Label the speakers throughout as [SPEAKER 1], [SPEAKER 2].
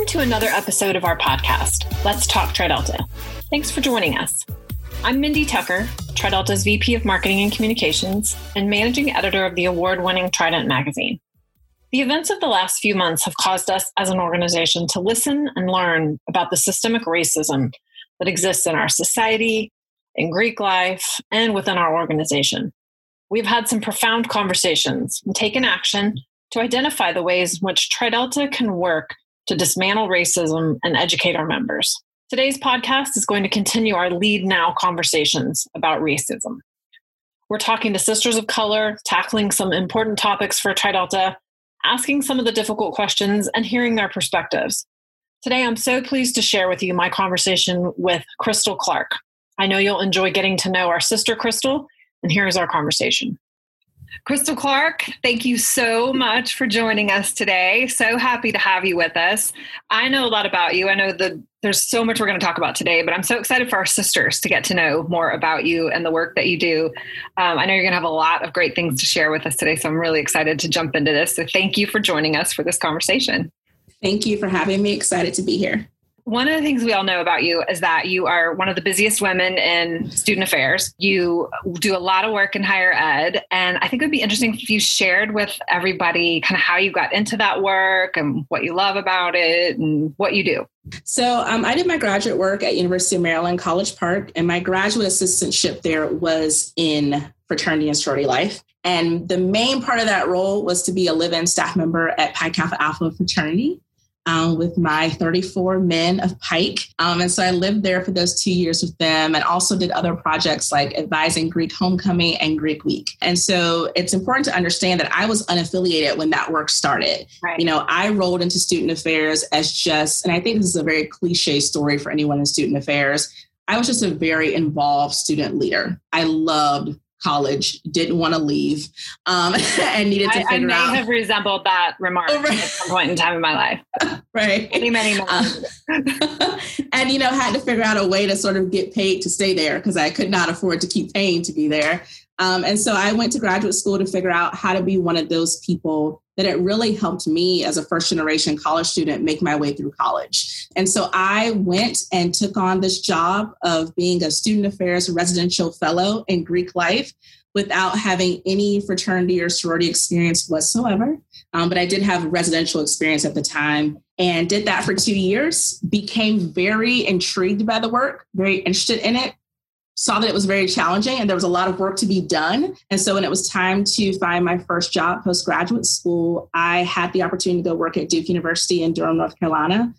[SPEAKER 1] Welcome to another episode of our podcast, Let's Talk TriDelta. Thanks for joining us. I'm Mindy Tucker, TriDelta's VP of Marketing and Communications and managing editor of the award winning Trident magazine. The events of the last few months have caused us as an organization to listen and learn about the systemic racism that exists in our society, in Greek life, and within our organization. We've had some profound conversations and taken action to identify the ways in which TriDelta can work to dismantle racism and educate our members. Today's podcast is going to continue our Lead Now conversations about racism. We're talking to sisters of color, tackling some important topics for TriDelta, asking some of the difficult questions, and hearing their perspectives. Today, I'm so pleased to share with you my conversation with Crystal Clark. I know you'll enjoy getting to know our sister, Crystal, and here's our conversation. Crystal Clark, thank you so much for joining us today. So happy to have you with us. I know a lot about you. I know that there's so much we're going to talk about today, but I'm so excited for our sisters to get to know more about you and the work that you do. Um, I know you're going to have a lot of great things to share with us today, so I'm really excited to jump into this. So thank you for joining us for this conversation.
[SPEAKER 2] Thank you for having me. Excited to be here
[SPEAKER 1] one of the things we all know about you is that you are one of the busiest women in student affairs. You do a lot of work in higher ed. And I think it would be interesting if you shared with everybody kind of how you got into that work and what you love about it and what you do.
[SPEAKER 2] So um, I did my graduate work at University of Maryland College Park, and my graduate assistantship there was in fraternity and sorority life. And the main part of that role was to be a live-in staff member at Pi Kappa Alpha fraternity um, with my 34 men of Pike. Um, and so I lived there for those two years with them and also did other projects like advising Greek Homecoming and Greek Week. And so it's important to understand that I was unaffiliated when that work started. Right. You know, I rolled into student affairs as just, and I think this is a very cliche story for anyone in student affairs. I was just a very involved student leader. I loved college, didn't want to leave, um, and needed to I, figure
[SPEAKER 1] I may
[SPEAKER 2] out.
[SPEAKER 1] have resembled that remark oh, right. at some point in time in my life.
[SPEAKER 2] right.
[SPEAKER 1] Many, many
[SPEAKER 2] uh, and, you know, had to figure out a way to sort of get paid to stay there because I could not afford to keep paying to be there. Um, and so I went to graduate school to figure out how to be one of those people that it really helped me as a first generation college student make my way through college. And so I went and took on this job of being a student affairs residential fellow in Greek life without having any fraternity or sorority experience whatsoever. Um, but I did have residential experience at the time and did that for two years, became very intrigued by the work, very interested in it, saw that it was very challenging and there was a lot of work to be done. And so when it was time to find my first job postgraduate school, I had the opportunity to go work at Duke University in Durham, North Carolina.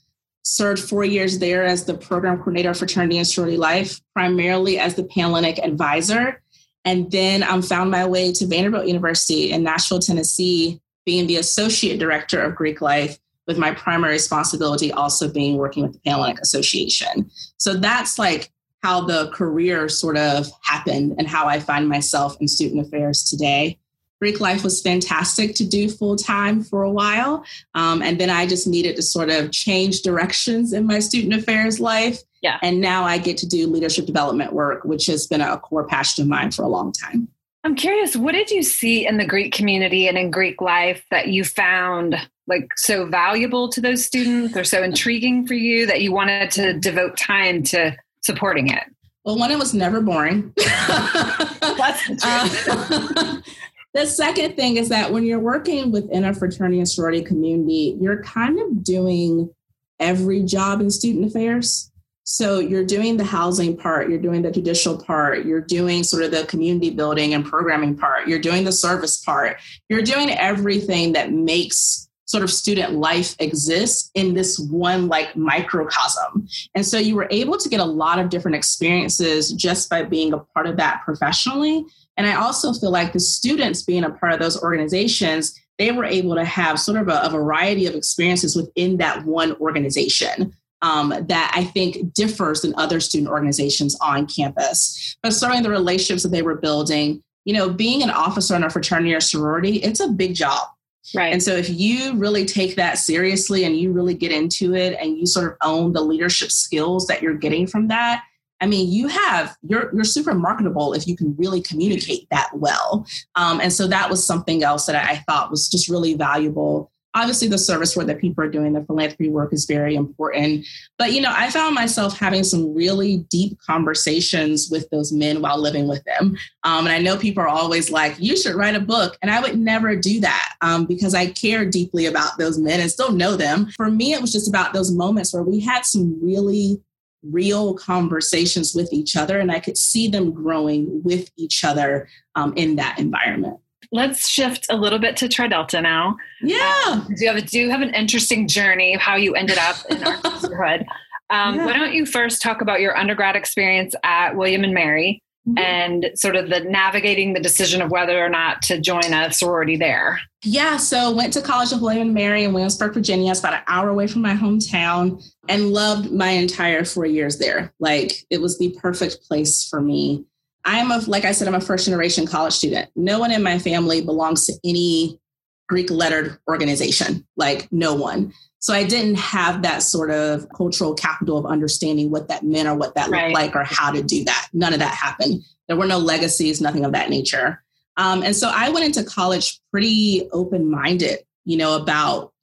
[SPEAKER 2] Served four years there as the program coordinator of fraternity and sorority life, primarily as the Panhellenic advisor. And then I um, found my way to Vanderbilt University in Nashville, Tennessee, being the associate director of Greek life, with my primary responsibility also being working with the Panhellenic Association. So that's like how the career sort of happened and how I find myself in student affairs today. Greek life was fantastic to do full time for a while. Um, and then I just needed to sort of change directions in my student affairs life.
[SPEAKER 1] Yeah.
[SPEAKER 2] And now I get to do leadership development work, which has been a core passion of mine for a long time.
[SPEAKER 1] I'm curious, what did you see in the Greek community and in Greek life that you found like so valuable to those students or so intriguing for you that you wanted to devote time to supporting it?
[SPEAKER 2] Well, one, it was never boring.
[SPEAKER 1] That's the
[SPEAKER 2] uh, the second thing is that when you're working within a fraternity and sorority community, you're kind of doing every job in student affairs. So you're doing the housing part, you're doing the judicial part, you're doing sort of the community building and programming part, you're doing the service part, you're doing everything that makes sort of student life exists in this one like microcosm. And so you were able to get a lot of different experiences just by being a part of that professionally. And I also feel like the students being a part of those organizations, they were able to have sort of a, a variety of experiences within that one organization. Um, that I think differs than other student organizations on campus. But starting the relationships that they were building, you know, being an officer in a fraternity or sorority, it's a big job.
[SPEAKER 1] Right.
[SPEAKER 2] And so if you really take that seriously and you really get into it and you sort of own the leadership skills that you're getting from that, I mean, you have you're you're super marketable if you can really communicate that well. Um, and so that was something else that I thought was just really valuable obviously the service work that people are doing, the philanthropy work is very important. But, you know, I found myself having some really deep conversations with those men while living with them. Um, and I know people are always like, you should write a book. And I would never do that um, because I care deeply about those men and still know them. For me, it was just about those moments where we had some really real conversations with each other and I could see them growing with each other um, in that environment
[SPEAKER 1] let's shift a little bit to TriDelta now.
[SPEAKER 2] Yeah.
[SPEAKER 1] Um, you have do have an interesting journey of how you ended up in our sisterhood. Um, yeah. Why don't you first talk about your undergrad experience at William and Mary mm-hmm. and sort of the navigating the decision of whether or not to join a sorority there?
[SPEAKER 2] Yeah, so went to college at William and Mary in Williamsburg, Virginia. It's about an hour away from my hometown and loved my entire four years there. Like it was the perfect place for me. I'm a, like I said, I'm a first generation college student. No one in my family belongs to any Greek lettered organization, like no one. So I didn't have that sort of cultural capital of understanding what that meant or what that right. looked like or how to do that. None of that happened. There were no legacies, nothing of that nature. Um, and so I went into college pretty open minded, you know, about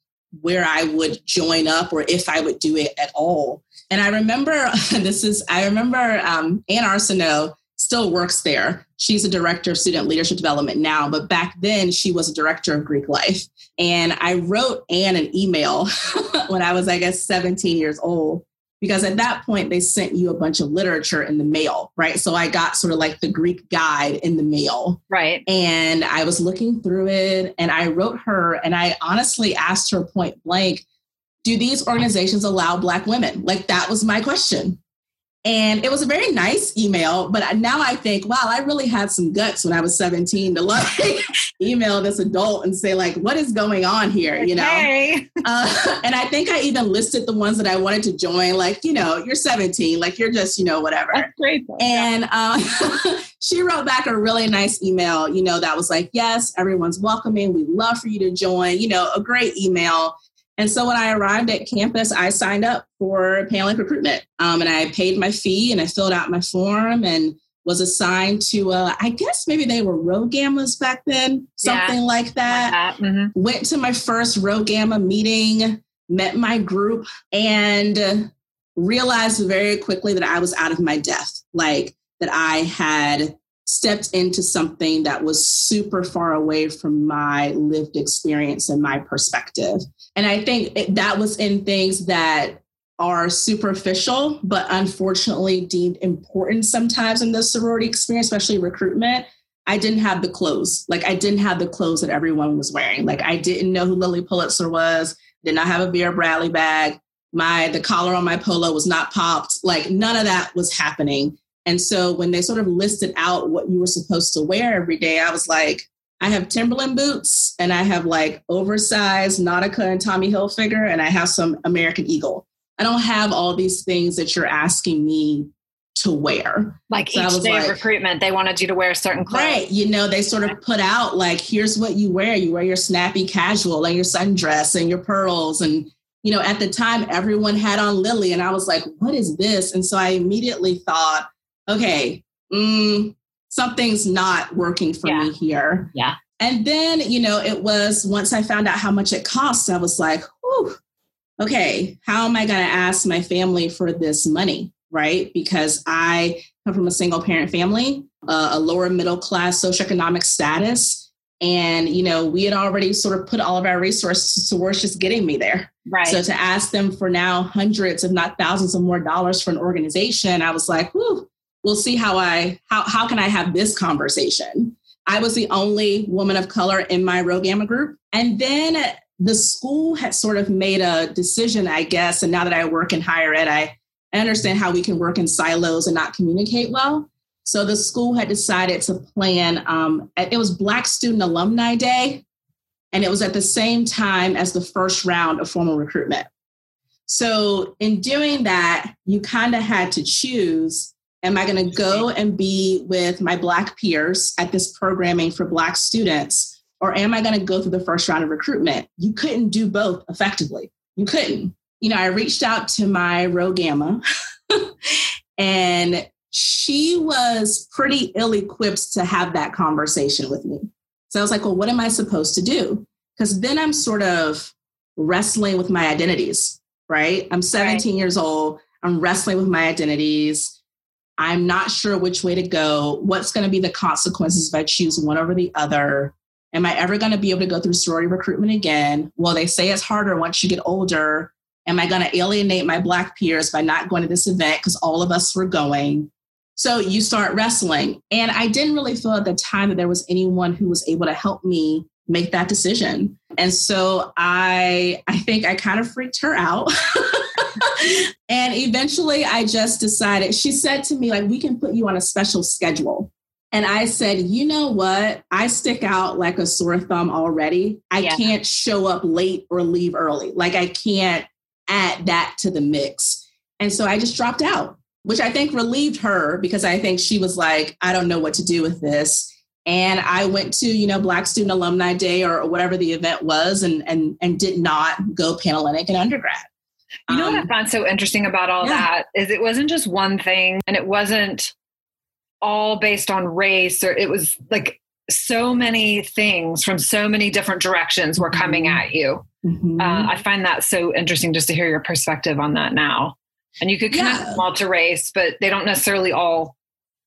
[SPEAKER 2] where I would join up or if I would do it at all. And I remember this is, I remember um, Anne Arseneau still works there. She's a director of student leadership development now, but back then she was a director of Greek life. And I wrote Anne an email when I was, I guess, 17 years old, because at that point they sent you a bunch of literature in the mail, right? So I got sort of like the Greek guide in the mail.
[SPEAKER 1] Right.
[SPEAKER 2] And I was looking through it and I wrote her and I honestly asked her point blank, do these organizations allow Black women? Like that was my question. And it was a very nice email, but now I think, wow, I really had some guts when I was 17 to like email this adult and say, like, what is going on here? You know? Uh, and I think I even listed the ones that I wanted to join, like, you know, you're 17, like you're just, you know, whatever.
[SPEAKER 1] That's great.
[SPEAKER 2] And uh, she wrote back a really nice email, you know, that was like, yes, everyone's welcoming. We'd love for you to join, you know, a great email. And so when I arrived at campus, I signed up for Panhellenic recruitment. Um, and I paid my fee and I filled out my form and was assigned to, uh, I guess maybe they were Rho Gammas back then, something yeah, like that. Like that. Mm-hmm. Went to my first Rho Gamma meeting, met my group, and realized very quickly that I was out of my depth. Like that I had stepped into something that was super far away from my lived experience and my perspective. And I think it, that was in things that are superficial, but unfortunately deemed important sometimes in the sorority experience, especially recruitment. I didn't have the clothes. Like I didn't have the clothes that everyone was wearing. Like I didn't know who Lilly Pulitzer was, did not have a Vera Bradley bag. My the collar on my polo was not popped. Like none of that was happening. And so when they sort of listed out what you were supposed to wear every day, I was like, I have Timberland boots and I have like oversized Nautica and Tommy Hilfiger and I have some American Eagle. I don't have all these things that you're asking me to wear.
[SPEAKER 1] Like so each day like, of recruitment, they wanted you to wear certain clothes.
[SPEAKER 2] Right. You know, they sort of put out like, here's what you wear. You wear your snappy casual and your sundress and your pearls. And, you know, at the time, everyone had on Lilly. And I was like, what is this? And so I immediately thought, okay, mm, something's not working for
[SPEAKER 1] yeah.
[SPEAKER 2] me here.
[SPEAKER 1] Yeah.
[SPEAKER 2] And then, you know, it was once I found out how much it cost, I was like, whew, okay, how am I going to ask my family for this money? Right. Because I come from a single parent family, uh, a lower middle class socioeconomic status. And, you know, we had already sort of put all of our resources towards just getting me there.
[SPEAKER 1] Right.
[SPEAKER 2] So to ask them for now hundreds, if not thousands of more dollars for an organization, I was like, whew, we'll see how I how how can I have this conversation. I was the only woman of color in my Rho Gamma group. And then the school had sort of made a decision, I guess. And now that I work in higher ed, I, understand how we can work in silos and not communicate well. So the school had decided to plan, um, it was Black Student Alumni Day, and it was at the same time as the first round of formal recruitment. So in doing that, you kind of had to choose Am I going to go and be with my Black peers at this programming for Black students? Or am I going to go through the first round of recruitment? You couldn't do both effectively. You couldn't. You know, I reached out to my Rho Gamma and she was pretty ill equipped to have that conversation with me. So I was like, well, what am I supposed to do? Because then I'm sort of wrestling with my identities, right? I'm 17 right. years old. I'm wrestling with my identities. I'm not sure which way to go. What's going to be the consequences if I choose one over the other? Am I ever going to be able to go through sorority recruitment again? Well, they say it's harder once you get older. Am I going to alienate my Black peers by not going to this event because all of us were going? So you start wrestling. And I didn't really feel at the time that there was anyone who was able to help me make that decision. And so I I think I kind of freaked her out. and eventually I just decided, she said to me, like, we can put you on a special schedule. And I said, you know what? I stick out like a sore thumb already. I yeah. can't show up late or leave early. Like I can't add that to the mix. And so I just dropped out, which I think relieved her because I think she was like, I don't know what to do with this. And I went to, you know, Black Student Alumni Day or whatever the event was and and and did not go Panhellenic in undergrad.
[SPEAKER 1] You know um, what I found so interesting about all yeah. that is it wasn't just one thing and it wasn't all based on race or it was like so many things from so many different directions were coming mm-hmm. at you. Mm-hmm. Uh, I find that so interesting just to hear your perspective on that now. And you could connect yeah. them all to race, but they don't necessarily all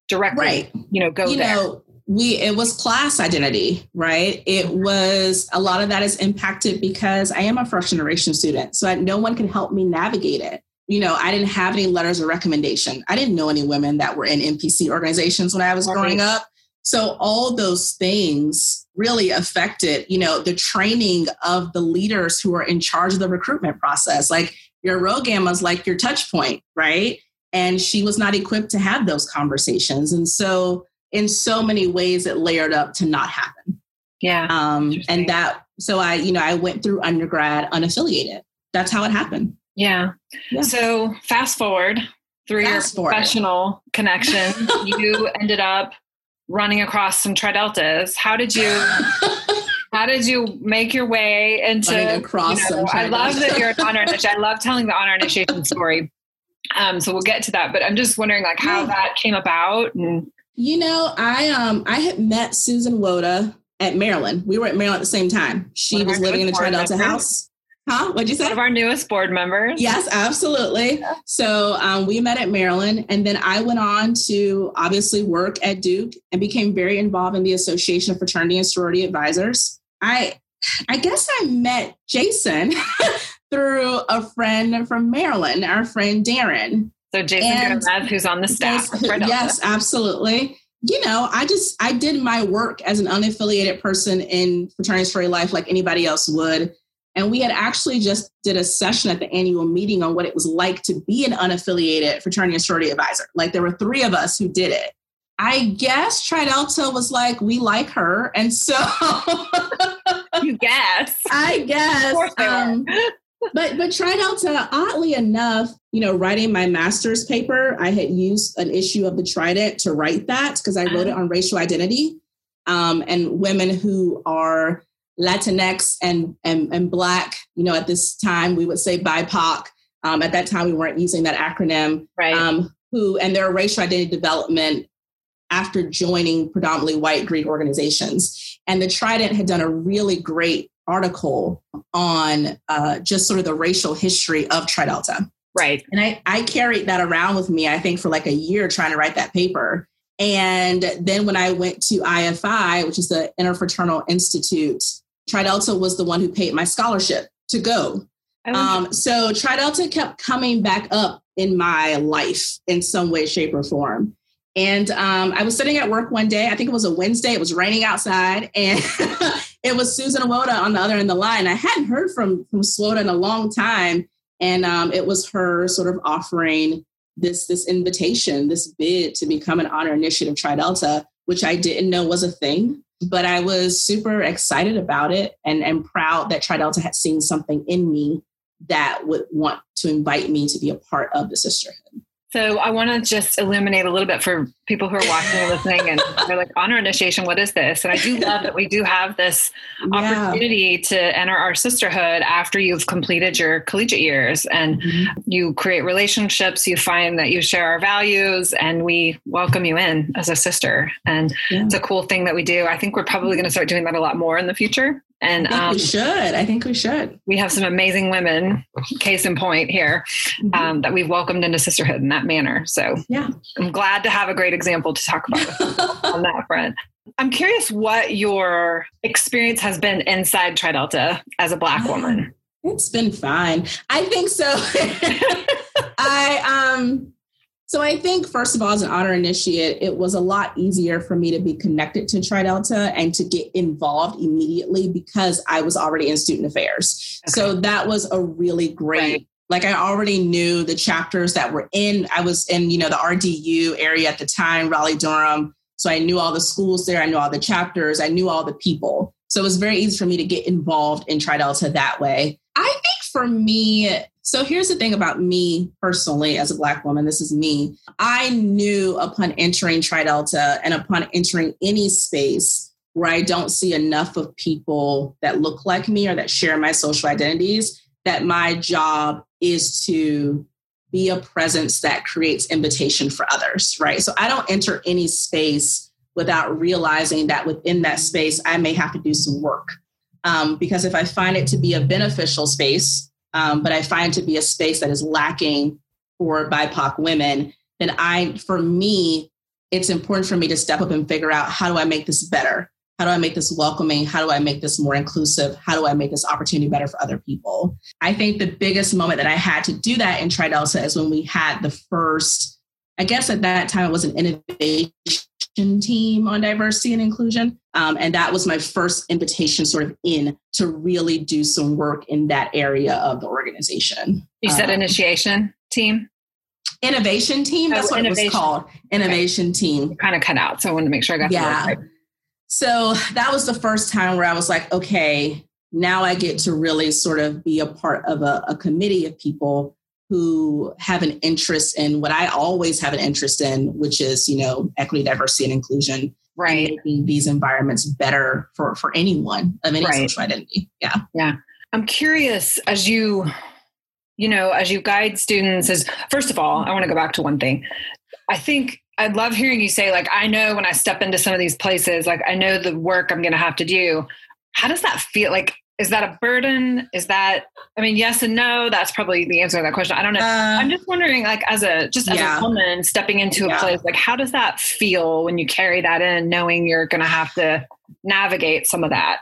[SPEAKER 1] directly, right. you know, go you there. Know,
[SPEAKER 2] we it was class identity right? It mm-hmm. was a lot of that is impacted because i am a first generation student so no one can help me navigate it. You know i didn't have any letters of recommendation. I didn't know any women that were in npc organizations when i was growing up. So all those things really affected you know the training of the leaders who are in charge of the recruitment process. Like your Rho Gam was like your touch point right? And she was not equipped to have those conversations. And so in so many ways it layered up to not happen.
[SPEAKER 1] Yeah.
[SPEAKER 2] Um, and that, so I, you know, I went through undergrad unaffiliated. That's how it happened.
[SPEAKER 1] Yeah. yeah. So fast forward through fast your professional connection, you ended up running across some Trideltas. How did you? how did you make your way into across you know, I love that you're an honor initiation. I love telling the honor initiation story. Um, so we'll get to that, but I'm just wondering like how that came about and
[SPEAKER 2] you know, I um I had met Susan Woda at Maryland. We were at Maryland at the same time. She was living in the Tri Delta house. Huh? What'd you say?
[SPEAKER 1] One of our newest board members.
[SPEAKER 2] Yes, absolutely. Yeah. So um, we met at Maryland, and then I went on to obviously work at Duke and became very involved in the Association of Fraternity and Sorority Advisors. I, I guess I met Jason through a friend from Maryland, our friend Darren.
[SPEAKER 1] So Jason Gomez, who's on the staff.
[SPEAKER 2] yes, absolutely. You know, I just I did my work as an unaffiliated person in fraternity story life like anybody else would. And we had actually just did a session at the annual meeting on what it was like to be an unaffiliated fraternity and sorority advisor. Like there were three of us who did it. I guess Tri Delta was like, we like her. And so
[SPEAKER 1] you guess.
[SPEAKER 2] I guess. Um, but but Tri Delta, oddly enough, you know, writing my master's paper, I had used an issue of the Trident to write that because I wrote it on racial identity um, and women who are Latinx and, and and Black. You know, at this time we would say BIPOC. Um, at that time, we weren't using that acronym.
[SPEAKER 1] Right. Um,
[SPEAKER 2] who and their racial identity development after joining predominantly white Greek organizations. And the Trident had done a really great article on uh, just sort of the racial history of Tri Delta.
[SPEAKER 1] Right.
[SPEAKER 2] And I, I carried that around with me, I think, for like a year trying to write that paper. And then when I went to IFI, which is the Interfraternity Institute, Tri Delta was the one who paid my scholarship to go. Um, so Tri Delta kept coming back up in my life in some way, shape, or form. And um, I was sitting at work one day. I think it was a Wednesday. It was raining outside, and it was Susan Woda on the other end of the line. I hadn't heard from from Swoda in a long time, and um, it was her sort of offering this this invitation, this bid to become an honor initiative Tri Delta, which I didn't know was a thing, but I was super excited about it and and proud that Tri Delta had seen something in me that would want to invite me to be a part of the sisterhood.
[SPEAKER 1] So I want to just illuminate a little bit for people who are watching and listening and they're like, honor initiation, what is this? And I do love that we do have this yeah. opportunity to enter our sisterhood after you've completed your collegiate years and mm-hmm. you create relationships, you find that you share our values and we welcome you in as a sister. And yeah. it's a cool thing that we do. I think we're probably going to start doing that a lot more in the future And
[SPEAKER 2] um, we should. I think we should.
[SPEAKER 1] We have some amazing women, case in point here, mm-hmm. um, that we've welcomed into sisterhood in that manner. So
[SPEAKER 2] yeah,
[SPEAKER 1] I'm glad to have a great example to talk about on that front. I'm curious what your experience has been inside Tri Delta as a Black woman.
[SPEAKER 2] It's been fine. I think so. I um so I think, first of all, as an honor initiate, it was a lot easier for me to be connected to Tri Delta and to get involved immediately because I was already in student affairs. Okay. So that was a really great. Right. Like I already knew the chapters that were in. I was in, you know, the RDU area at the time, Raleigh Durham. So I knew all the schools there. I knew all the chapters. I knew all the people. So it was very easy for me to get involved in Tri Delta that way. I think for me, so here's the thing about me personally as a Black woman, this is me. I knew upon entering Tri Delta and upon entering any space where I don't see enough of people that look like me or that share my social identities, that my job is to be a presence that creates invitation for others, right? So I don't enter any space without realizing that within that space, I may have to do some work um, because if I find it to be a beneficial space, um, but I find to be a space that is lacking for BIPOC women, then I, for me, it's important for me to step up and figure out how do I make this better? How do I make this welcoming? How do I make this more inclusive? How do I make this opportunity better for other people? I think the biggest moment that I had to do that in Tri Delta is when we had the first, I guess at that time it was an innovation team on diversity and inclusion. Um, and that was my first invitation sort of in to really do some work in that area of the organization.
[SPEAKER 1] You said um, initiation team?
[SPEAKER 2] Innovation team. That's oh, what innovation. it was called. Innovation okay. team.
[SPEAKER 1] kind of cut out. So I wanted to make sure I got
[SPEAKER 2] yeah. Right. So that was the first time where I was like, okay, now I get to really sort of be a part of a, a committee of people who have an interest in what I always have an interest in, which is, you know, equity, diversity, and inclusion.
[SPEAKER 1] Right.
[SPEAKER 2] And making these environments better for, for anyone of any right. social identity. Yeah.
[SPEAKER 1] Yeah. I'm curious as you, you know, as you guide students, as first of all, I want to go back to one thing. I think I love hearing you say, like, I know when I step into some of these places, like, I know the work I'm going to have to do. How does that feel? Like, is that a burden? Is that i mean yes and no that's probably the answer to that question. I don't know. Uh, i'm just wondering like as a just as yeah. a woman stepping into yeah. a place like how does that feel when you carry that in knowing you're going to have to navigate some of that?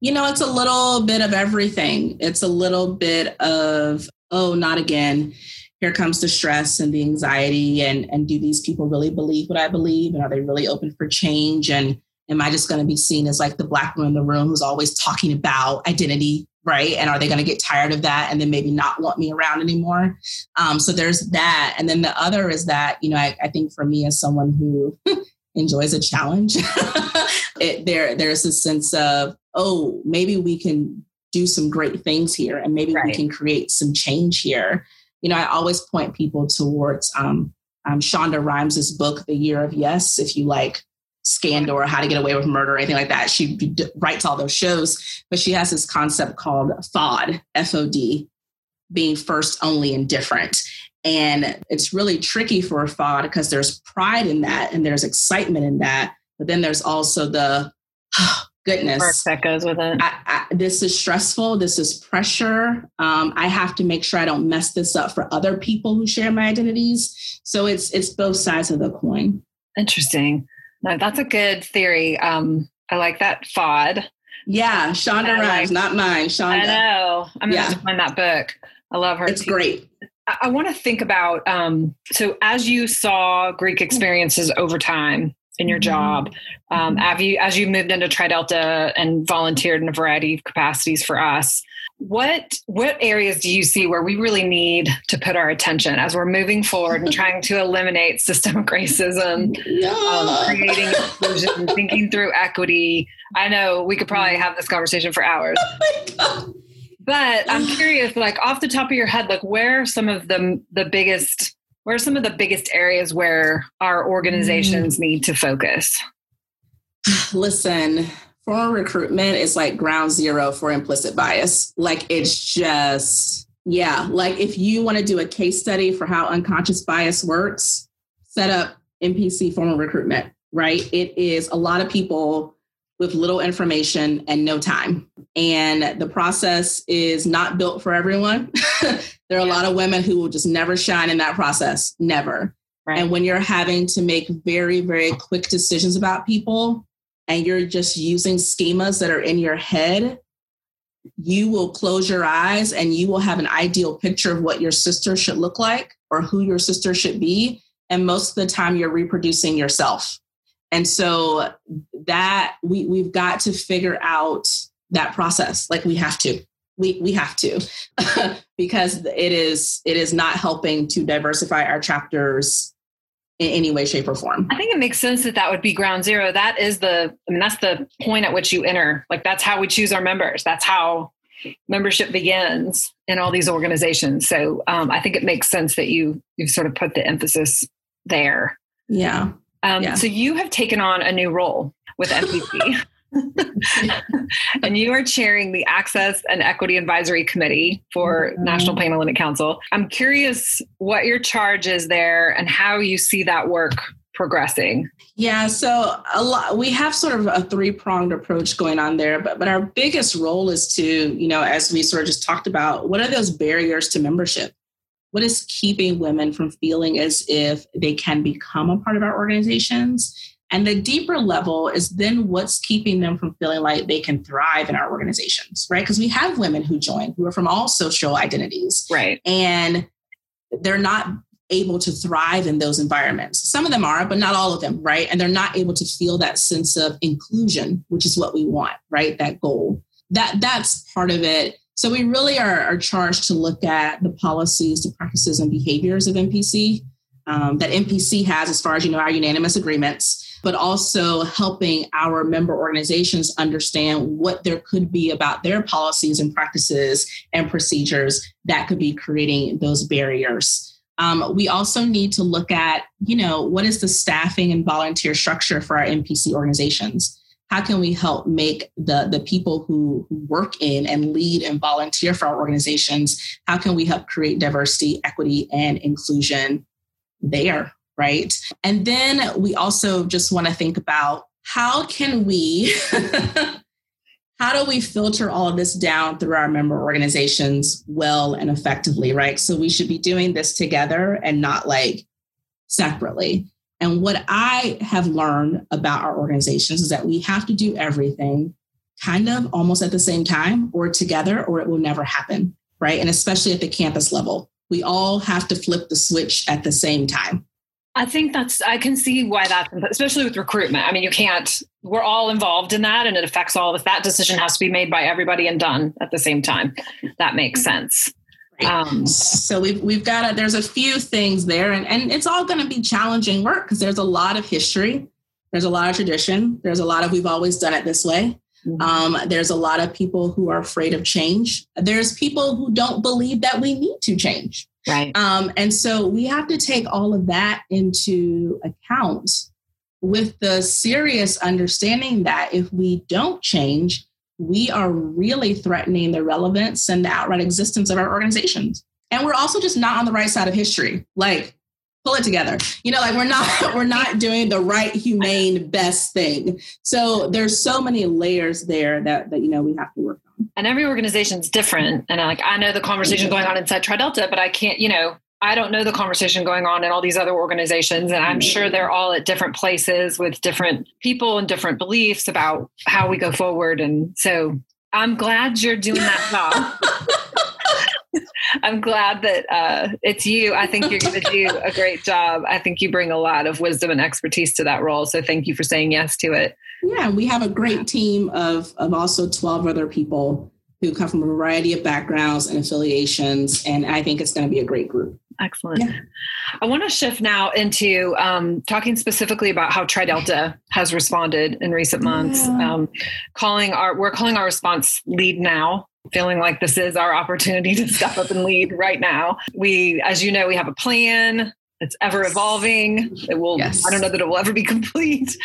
[SPEAKER 2] You know it's a little bit of everything. It's a little bit of oh not again. Here comes the stress and the anxiety and and do these people really believe what i believe? And are they really open for change? And am I just going to be seen as like the black woman in the room who's always talking about identity, right? And are they going to get tired of that and then maybe not want me around anymore? Um, so there's that. And then the other is that, you know, I, I think for me as someone who enjoys a challenge, it, there there's a sense of, oh, maybe we can do some great things here and maybe right. we can create some change here. You know, I always point people towards um, um, Shonda Rhimes' book, The Year of Yes. If you like Scandal or How to Get Away with Murder or anything like that. She d- writes all those shows, but she has this concept called FOD, F O D, being first, only, and different. And it's really tricky for a FOD because there's pride in that and there's excitement in that. But then there's also the oh, goodness
[SPEAKER 1] Work that goes with it.
[SPEAKER 2] I, I, this is stressful. This is pressure. Um, I have to make sure I don't mess this up for other people who share my identities. So it's it's both sides of the coin.
[SPEAKER 1] Interesting. No, that's a good theory. Um, I like that FOD.
[SPEAKER 2] Yeah, Shonda Rhimes, like, not mine. Shonda.
[SPEAKER 1] I know. I'm yeah. going to find that book. I love her.
[SPEAKER 2] It's too. great.
[SPEAKER 1] I, I want to think about um, so as you saw Greek experiences over time in your mm-hmm. job, um, mm-hmm. as you as you moved into Tri Delta and volunteered in a variety of capacities for us, what what areas do you see where we really need to put our attention as we're moving forward and trying to eliminate systemic racism, yeah. um, creating inclusion, thinking through equity? I know we could probably have this conversation for hours. Oh but I'm curious, like off the top of your head, like where are some of the the biggest where are some of the biggest areas where our organizations mm. need to focus?
[SPEAKER 2] Listen, formal recruitment is like ground zero for implicit bias. Like it's just, yeah, like if you want to do a case study for how unconscious bias works, set up NPC formal recruitment, right? It is a lot of people with little information and no time. And the process is not built for everyone. there are a lot of women who will just never shine in that process, never. Right. And when you're having to make very, very quick decisions about people and you're just using schemas that are in your head, you will close your eyes and you will have an ideal picture of what your sister should look like or who your sister should be. And most of the time, you're reproducing yourself. And so that we, we've got to figure out that process. Like we have to. We, we have to because it is it is not helping to diversify our chapters in any way shape or form.
[SPEAKER 1] I think it makes sense that that would be ground zero. That is the i mean that's the point at which you enter. Like that's how we choose our members. That's how membership begins in all these organizations. So um, i think it makes sense that you you've sort of put the emphasis there.
[SPEAKER 2] Yeah.
[SPEAKER 1] Um,
[SPEAKER 2] yeah.
[SPEAKER 1] So you have taken on a new role with NPC. and you are chairing the Access and Equity Advisory Committee for mm-hmm. National Panhellenic Council. I'm curious what your charge is there and how you see that work progressing.
[SPEAKER 2] Yeah, so a lot we have sort of a three-pronged approach going on there, but but our biggest role is to, you know, as we sort of just talked about, what are those barriers to membership? what is keeping women from feeling as if they can become a part of our organizations? And the deeper level is then what's keeping them from feeling like they can thrive in our organizations, right? Because we have women who join who are from all social identities.
[SPEAKER 1] Right.
[SPEAKER 2] And they're not able to thrive in those environments. Some of them are, but not all of them, right? And they're not able to feel that sense of inclusion, which is what we want, right? That goal. That that's part of it. So we really are, are charged to look at the policies, the practices, and behaviors of NPC um, that NPC has, as far as you know, our unanimous agreements, but also helping our member organizations understand what there could be about their policies and practices and procedures that could be creating those barriers. Um, we also need to look at, you know, what is the staffing and volunteer structure for our NPC organizations? how can we help make the, the people who work in and lead and volunteer for our organizations, how can we help create diversity, equity, and inclusion there, right? And then we also just want to think about how can we how do we filter all of this down through our member organizations well and effectively, right? So we should be doing this together and not like separately. And what I have learned about our organizations is that we have to do everything kind of almost at the same time or together, or it will never happen, right? And especially at the campus level, we all have to flip the switch at the same time.
[SPEAKER 1] I think that's, I can see why that, especially with recruitment. I mean, you can't, we're all involved in that and it affects all of us. That decision has to be made by everybody and done at the same time. That makes sense.
[SPEAKER 2] Um, so we've we've got a, there's a few things there, and and it's all going to be challenging work because there's a lot of history, there's a lot of tradition, there's a lot of we've always done it this way. Mm-hmm. Um, there's a lot of people who are afraid of change. There's people who don't believe that we need to change.
[SPEAKER 1] Right.
[SPEAKER 2] Um, and so we have to take all of that into account with the serious understanding that if we don't change, we are really threatening the relevance and the outright existence of our organizations. And we're also just not on the right side of history. Like, pull it together. You know, like we're not we're not doing the right, humane, best thing. So there's so many layers there that that you know we have to work on.
[SPEAKER 1] And every organization is different. And I, like I know the conversation going on inside TriDelta, but I can't, you know, I don't know the conversation going on in all these other organizations, and I'm mm-hmm. sure they're all at different places with different people and different beliefs about how we go forward. And so I'm glad you're doing that job. I'm glad that uh, it's you. I think you're going to do a great job. I think you bring a lot of wisdom and expertise to that role. So thank you for saying yes to it.
[SPEAKER 2] Yeah, we have a great team of, of also 12 other people who come from a variety of backgrounds and affiliations. And I think it's going to be a great group.
[SPEAKER 1] Excellent. Yeah. I want to shift now into um, talking specifically about how TriDelta has responded in recent months. Yeah. Um, calling our we're calling our response lead now. Feeling like this is our opportunity to step up and lead right now. We, as you know, we have a plan. It's ever evolving. It will. Yes. I don't know that it will ever be complete.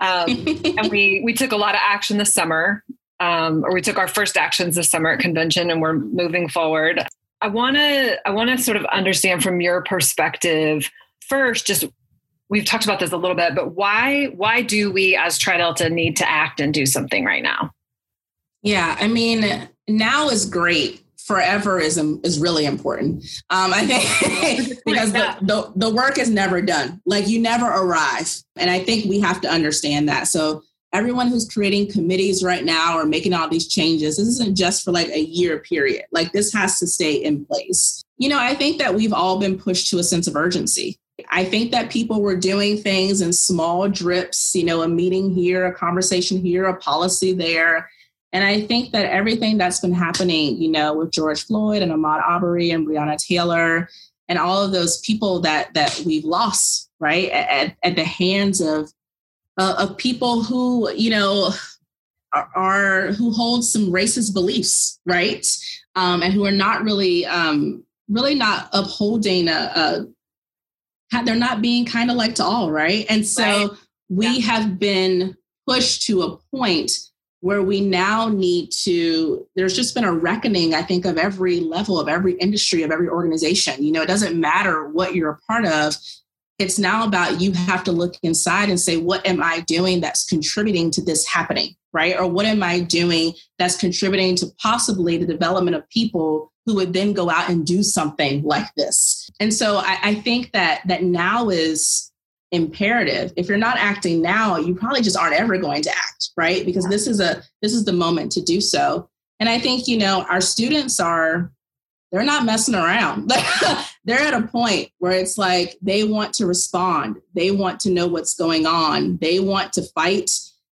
[SPEAKER 1] Um, and we we took a lot of action this summer um, or we took our first actions this summer at convention and we're moving forward. I want to I want to sort of understand from your perspective first just we've talked about this a little bit, but why why do we as Tri Delta need to act and do something right now?
[SPEAKER 2] Yeah, I mean, now is great. Forever is is really important. Um, I think because the, the the work is never done. Like you never arrive, and I think we have to understand that. So everyone who's creating committees right now or making all these changes, this isn't just for like a year period. Like this has to stay in place. You know, I think that we've all been pushed to a sense of urgency. I think that people were doing things in small drips, you know, a meeting here, a conversation here, a policy there. And I think that everything that's been happening, you know, with George Floyd and Ahmaud Arbery and Breonna Taylor and all of those people that that we've lost, right, at, at the hands of uh, of people who you know are, are, who hold some racist beliefs, right, um, and who are not really um, really not upholding a, a they're not being kind of like to all, right, and so right. we yeah. have been pushed to a point where we now need to there's just been a reckoning i think of every level of every industry of every organization you know it doesn't matter what you're a part of it's now about you have to look inside and say, what am I doing that's contributing to this happening? Right? Or what am I doing that's contributing to possibly the development of people who would then go out and do something like this? And so I, I think that that now is imperative. If you're not acting now, you probably just aren't ever going to act, right? Because this is a this is the moment to do so. And I think, you know, our students are they're not messing around. they're at a point where it's like they want to respond. They want to know what's going on. They want to fight.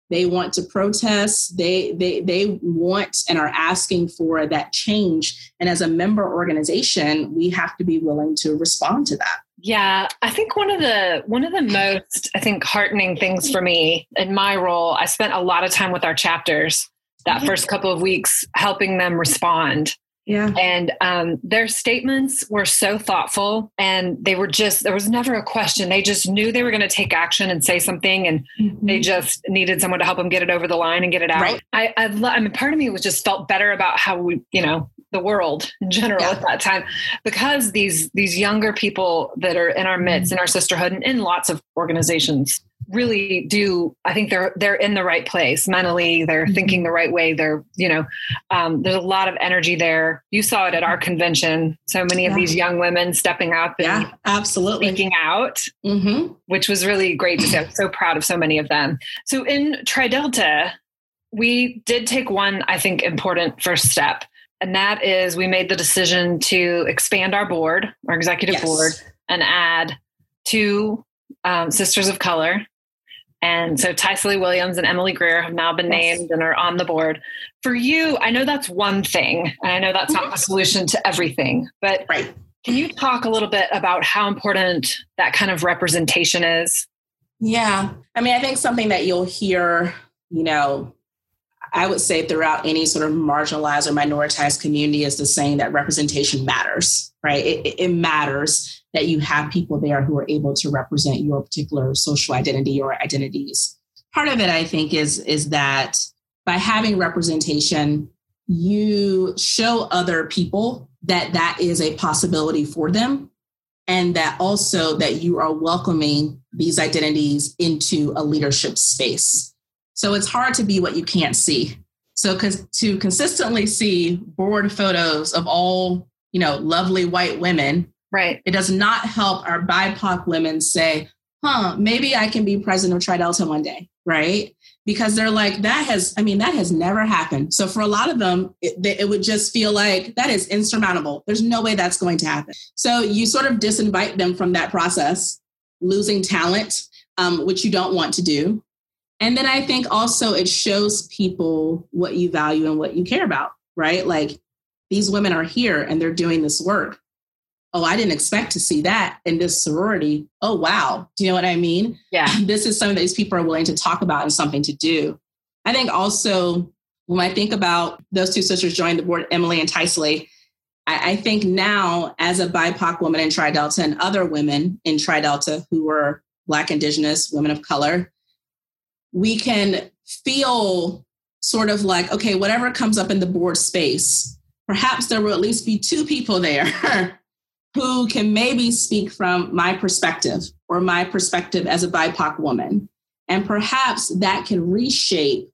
[SPEAKER 2] They want to protest. They they they want and are asking for that change. And as a member organization, we have to be willing to respond to that.
[SPEAKER 1] Yeah, I think one of the one of the most I think heartening things for me in my role, I spent a lot of time with our chapters that first couple of weeks helping them respond
[SPEAKER 2] yeah.
[SPEAKER 1] And um, their statements were so thoughtful and they were just, there was never a question. They just knew they were going to take action and say something and mm-hmm. they just needed someone to help them get it over the line and get it out. Right. I, I, I mean, part of me was just felt better about how we, you know, the world in general yeah. at that time because these these younger people that are in our midst mm-hmm. in our sisterhood and in lots of organizations really do i think they're they're in the right place mentally they're mm-hmm. thinking the right way they're you know um, there's a lot of energy there you saw it at our convention so many of these young women stepping up and
[SPEAKER 2] yeah absolutely
[SPEAKER 1] speaking out
[SPEAKER 2] mm-hmm.
[SPEAKER 1] which was really great to see i'm so proud of so many of them so in tri delta we did take one i think important first step and that is we made the decision to expand our board our executive yes. board and add two um, sisters of color and so Tycely Williams and Emily Greer have now been yes. named and are on the board. For you, I know that's one thing, and I know that's not the solution to everything, but
[SPEAKER 2] right.
[SPEAKER 1] can you talk a little bit about how important that kind of representation is?
[SPEAKER 2] Yeah. I mean, I think something that you'll hear, you know, I would say throughout any sort of marginalized or minoritized community is the saying that representation matters, right? It, it matters that you have people there who are able to represent your particular social identity or identities. Part of it, I think, is, is that by having representation, you show other people that that is a possibility for them and that also that you are welcoming these identities into a leadership space so it's hard to be what you can't see so because to consistently see board photos of all you know lovely white women
[SPEAKER 1] Right.
[SPEAKER 2] It does not help our BIPOC women say, huh, maybe I can be president of Tri Delta one day, right? Because they're like, that has, I mean, that has never happened. So for a lot of them, it, it would just feel like that is insurmountable. There's no way that's going to happen. So you sort of disinvite them from that process, losing talent, um, which you don't want to do. And then I think also it shows people what you value and what you care about, right? Like these women are here and they're doing this work oh, I didn't expect to see that in this sorority. Oh, wow. Do you know what I mean?
[SPEAKER 1] Yeah.
[SPEAKER 2] This is something that these people are willing to talk about and something to do. I think also when I think about those two sisters joining the board, Emily and Tycely, I, I think now as a BIPOC woman in Tri Delta and other women in Tri Delta who were Black, Indigenous, women of color, we can feel sort of like, okay, whatever comes up in the board space, perhaps there will at least be two people there who can maybe speak from my perspective or my perspective as a BIPOC woman. And perhaps that can reshape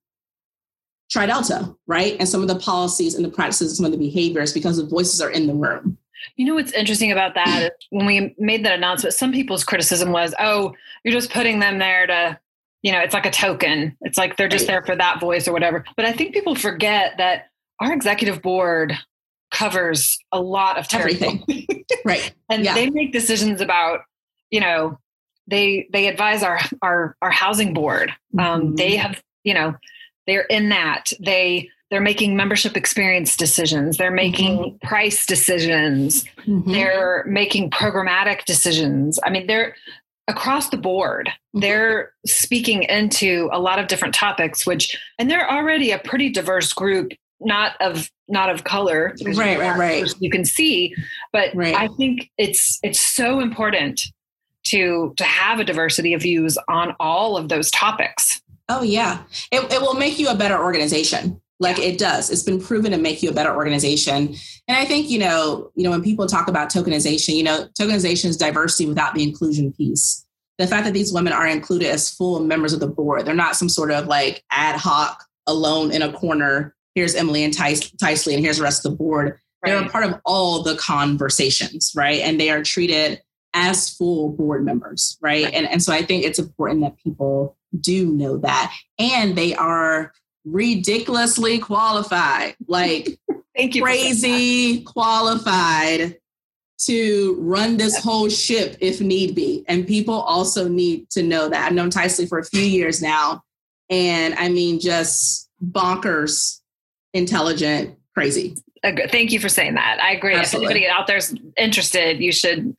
[SPEAKER 2] TriDelta, right? And some of the policies and the practices, some of the behaviors, because the voices are in the room.
[SPEAKER 1] You know what's interesting about that? when we made that announcement, some people's criticism was, oh, you're just putting them there to, you know, it's like a token. It's like they're just there for that voice or whatever. But I think people forget that our executive board covers a lot of
[SPEAKER 2] everything. right.
[SPEAKER 1] and yeah. they make decisions about, you know, they they advise our our our housing board. Um, mm-hmm. They have, you know, they're in that. They they're making membership experience decisions they're making mm-hmm. price decisions mm-hmm. they're making programmatic decisions i mean they're across the board mm-hmm. they're speaking into a lot of different topics which and they're already a pretty diverse group not of not of color
[SPEAKER 2] right right right
[SPEAKER 1] you can see but right. i think it's it's so important to to have a diversity of views on all of those topics
[SPEAKER 2] oh yeah it, it will make you a better organization like it does. It's been proven to make you a better organization. And i think you know you know when people talk about tokenization you know tokenization is diversity without the inclusion piece. The fact that these women are included as full members of the board they're not some sort of like ad hoc alone in a corner here's emily and Tice, Ticely, and here's the rest of the board. Right. they're a part of all the conversations right? And they are treated as full board members right? right. And, and so i think it's important that people do know that. And they are ridiculously qualified, like
[SPEAKER 1] Thank you
[SPEAKER 2] crazy qualified to run this whole ship if need be. And people also need to know that. I've known Ticely for a few years now. And I mean, just bonkers, intelligent, crazy.
[SPEAKER 1] Thank you for saying that. I agree. Absolutely. If anybody out there's interested, you should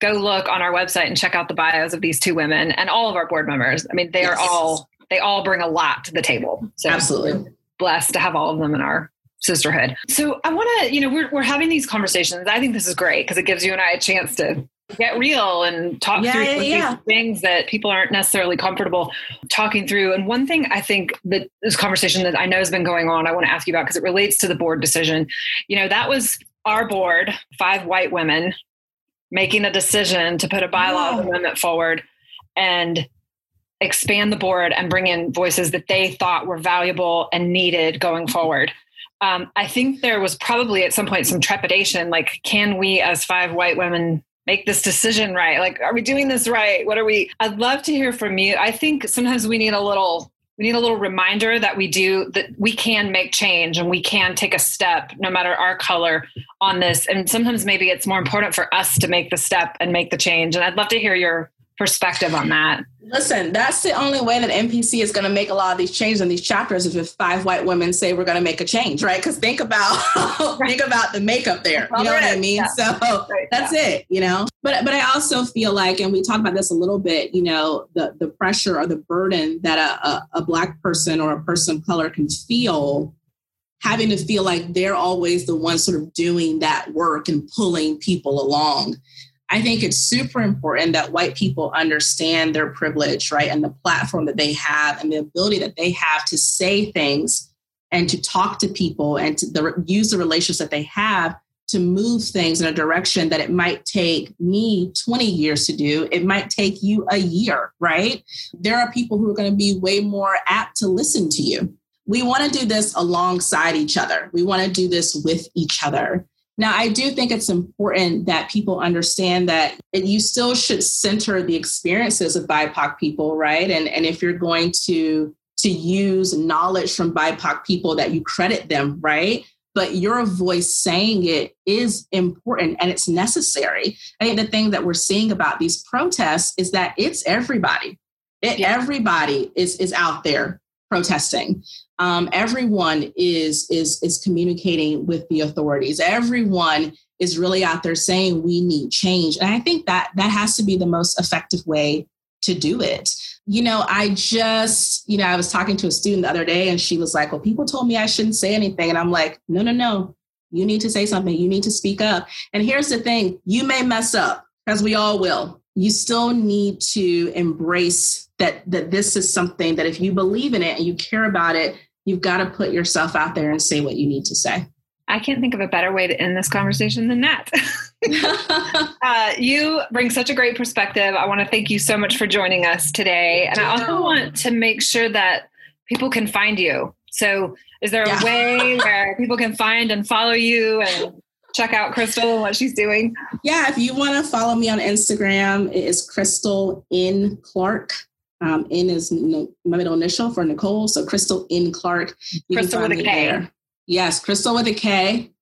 [SPEAKER 1] go look on our website and check out the bios of these two women and all of our board members. I mean, they yes. are all they all bring a lot to the table.
[SPEAKER 2] So absolutely
[SPEAKER 1] blessed to have all of them in our sisterhood. So I want to, you know, we're, we're having these conversations. I think this is great because it gives you and I a chance to get real and talk yeah, through yeah, yeah. things that people aren't necessarily comfortable talking through. And one thing I think that this conversation that I know has been going on, I want to ask you about because it relates to the board decision. You know, that was our board, five white women making a decision to put a bylaw amendment forward. And expand the board and bring in voices that they thought were valuable and needed going forward. Um, I think there was probably at some point some trepidation like, can we as five white women make this decision right? Like, are we doing this right? What are we? I'd love to hear from you. I think sometimes we need a little. We need a little reminder that we do that we can make change and we can take a step no matter our color on this. And sometimes maybe it's more important for us to make the step and make the change. And I'd love to hear your perspective on that.
[SPEAKER 2] Listen, that's the only way that NPC is going to make a lot of these changes in these chapters is if five white women say we're going to make a change, right? Because think about think about the makeup there. You know what I mean? Yeah. So that's it, you know. But but I also feel like, and we talked about this a little bit, you know, the the pressure or the burden that a, a, a black person or a person of color can feel having to feel like they're always the one sort of doing that work and pulling people along I think it's super important that white people understand their privilege, right? And the platform that they have and the ability that they have to say things and to talk to people and to the, use the relationships that they have to move things in a direction that it might take me 20 years to do. It might take you a year, right? There are people who are going to be way more apt to listen to you. We want to do this alongside each other. We want to do this with each other. Now, I do think it's important that people understand that you still should center the experiences of BIPOC people, right? And, and if you're going to to use knowledge from BIPOC people that you credit them, right? But your voice saying it is important and it's necessary. I think the thing that we're seeing about these protests is that it's everybody. It, yeah. Everybody is is out there protesting. Um, everyone is is is communicating with the authorities. Everyone is really out there saying we need change. And i think that that has to be the most effective way to do it. You know i just you know i was talking to a student the other day and she was like well people told me i shouldn't say anything. And i'm like no no no. You need to say something. You need to speak up. And here's the thing. You may mess up because we all will. You still need to embrace that that this is something that if you believe in it and you care about it you've got to put yourself out there and say what you need to say.
[SPEAKER 1] I can't think of a better way to end this conversation than that. uh, you bring such a great perspective. I want to thank you so much for joining us today. And I also want to make sure that people can find you. So, is there a yeah. way where people can find and follow you and check out Krystal and what she's doing?
[SPEAKER 2] Yeah, if you want to follow me on Instagram, it is Krystal in Clark. Um, in is my middle initial for Nicole, so Krystal in Clark.
[SPEAKER 1] You Krystal with a K. There.
[SPEAKER 2] Yes, Krystal with a K,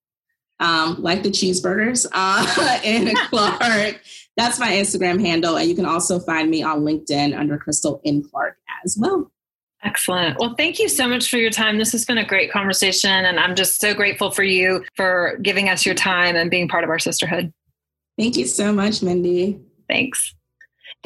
[SPEAKER 2] um, like the cheeseburgers uh, in Clark. That's my Instagram handle, and you can also find me on LinkedIn under Krystal in Clark as well.
[SPEAKER 1] Excellent. Well, thank you so much for your time. This has been a great conversation, and I'm just so grateful for you for giving us your time and being part of our sisterhood.
[SPEAKER 2] Thank you so much, Mindy.
[SPEAKER 1] Thanks.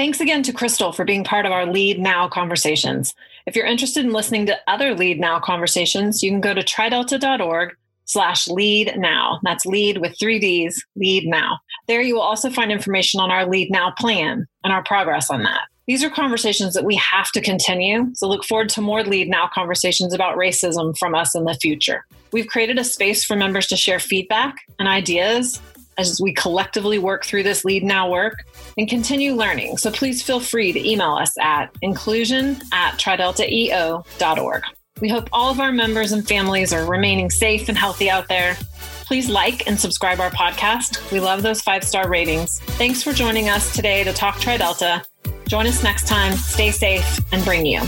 [SPEAKER 1] Thanks again to Krystal for being part of our Lead Now conversations. If you're interested in listening to other Lead Now conversations, you can go to tridelta.org slash lead now. That's lead with three D's, lead now. There you will also find information on our lead now plan and our progress on that. These are conversations that we have to continue. So look forward to more Lead Now conversations about racism from us in the future. We've created a space for members to share feedback and ideas as we collectively work through this Lead Now work and continue learning. So please feel free to email us at inclusion at trideltaeo.org. We hope all of our members and families are remaining safe and healthy out there. Please like and subscribe our podcast. We love those five star ratings. Thanks for joining us today to talk TriDelta. Join us next time. Stay safe and bring you.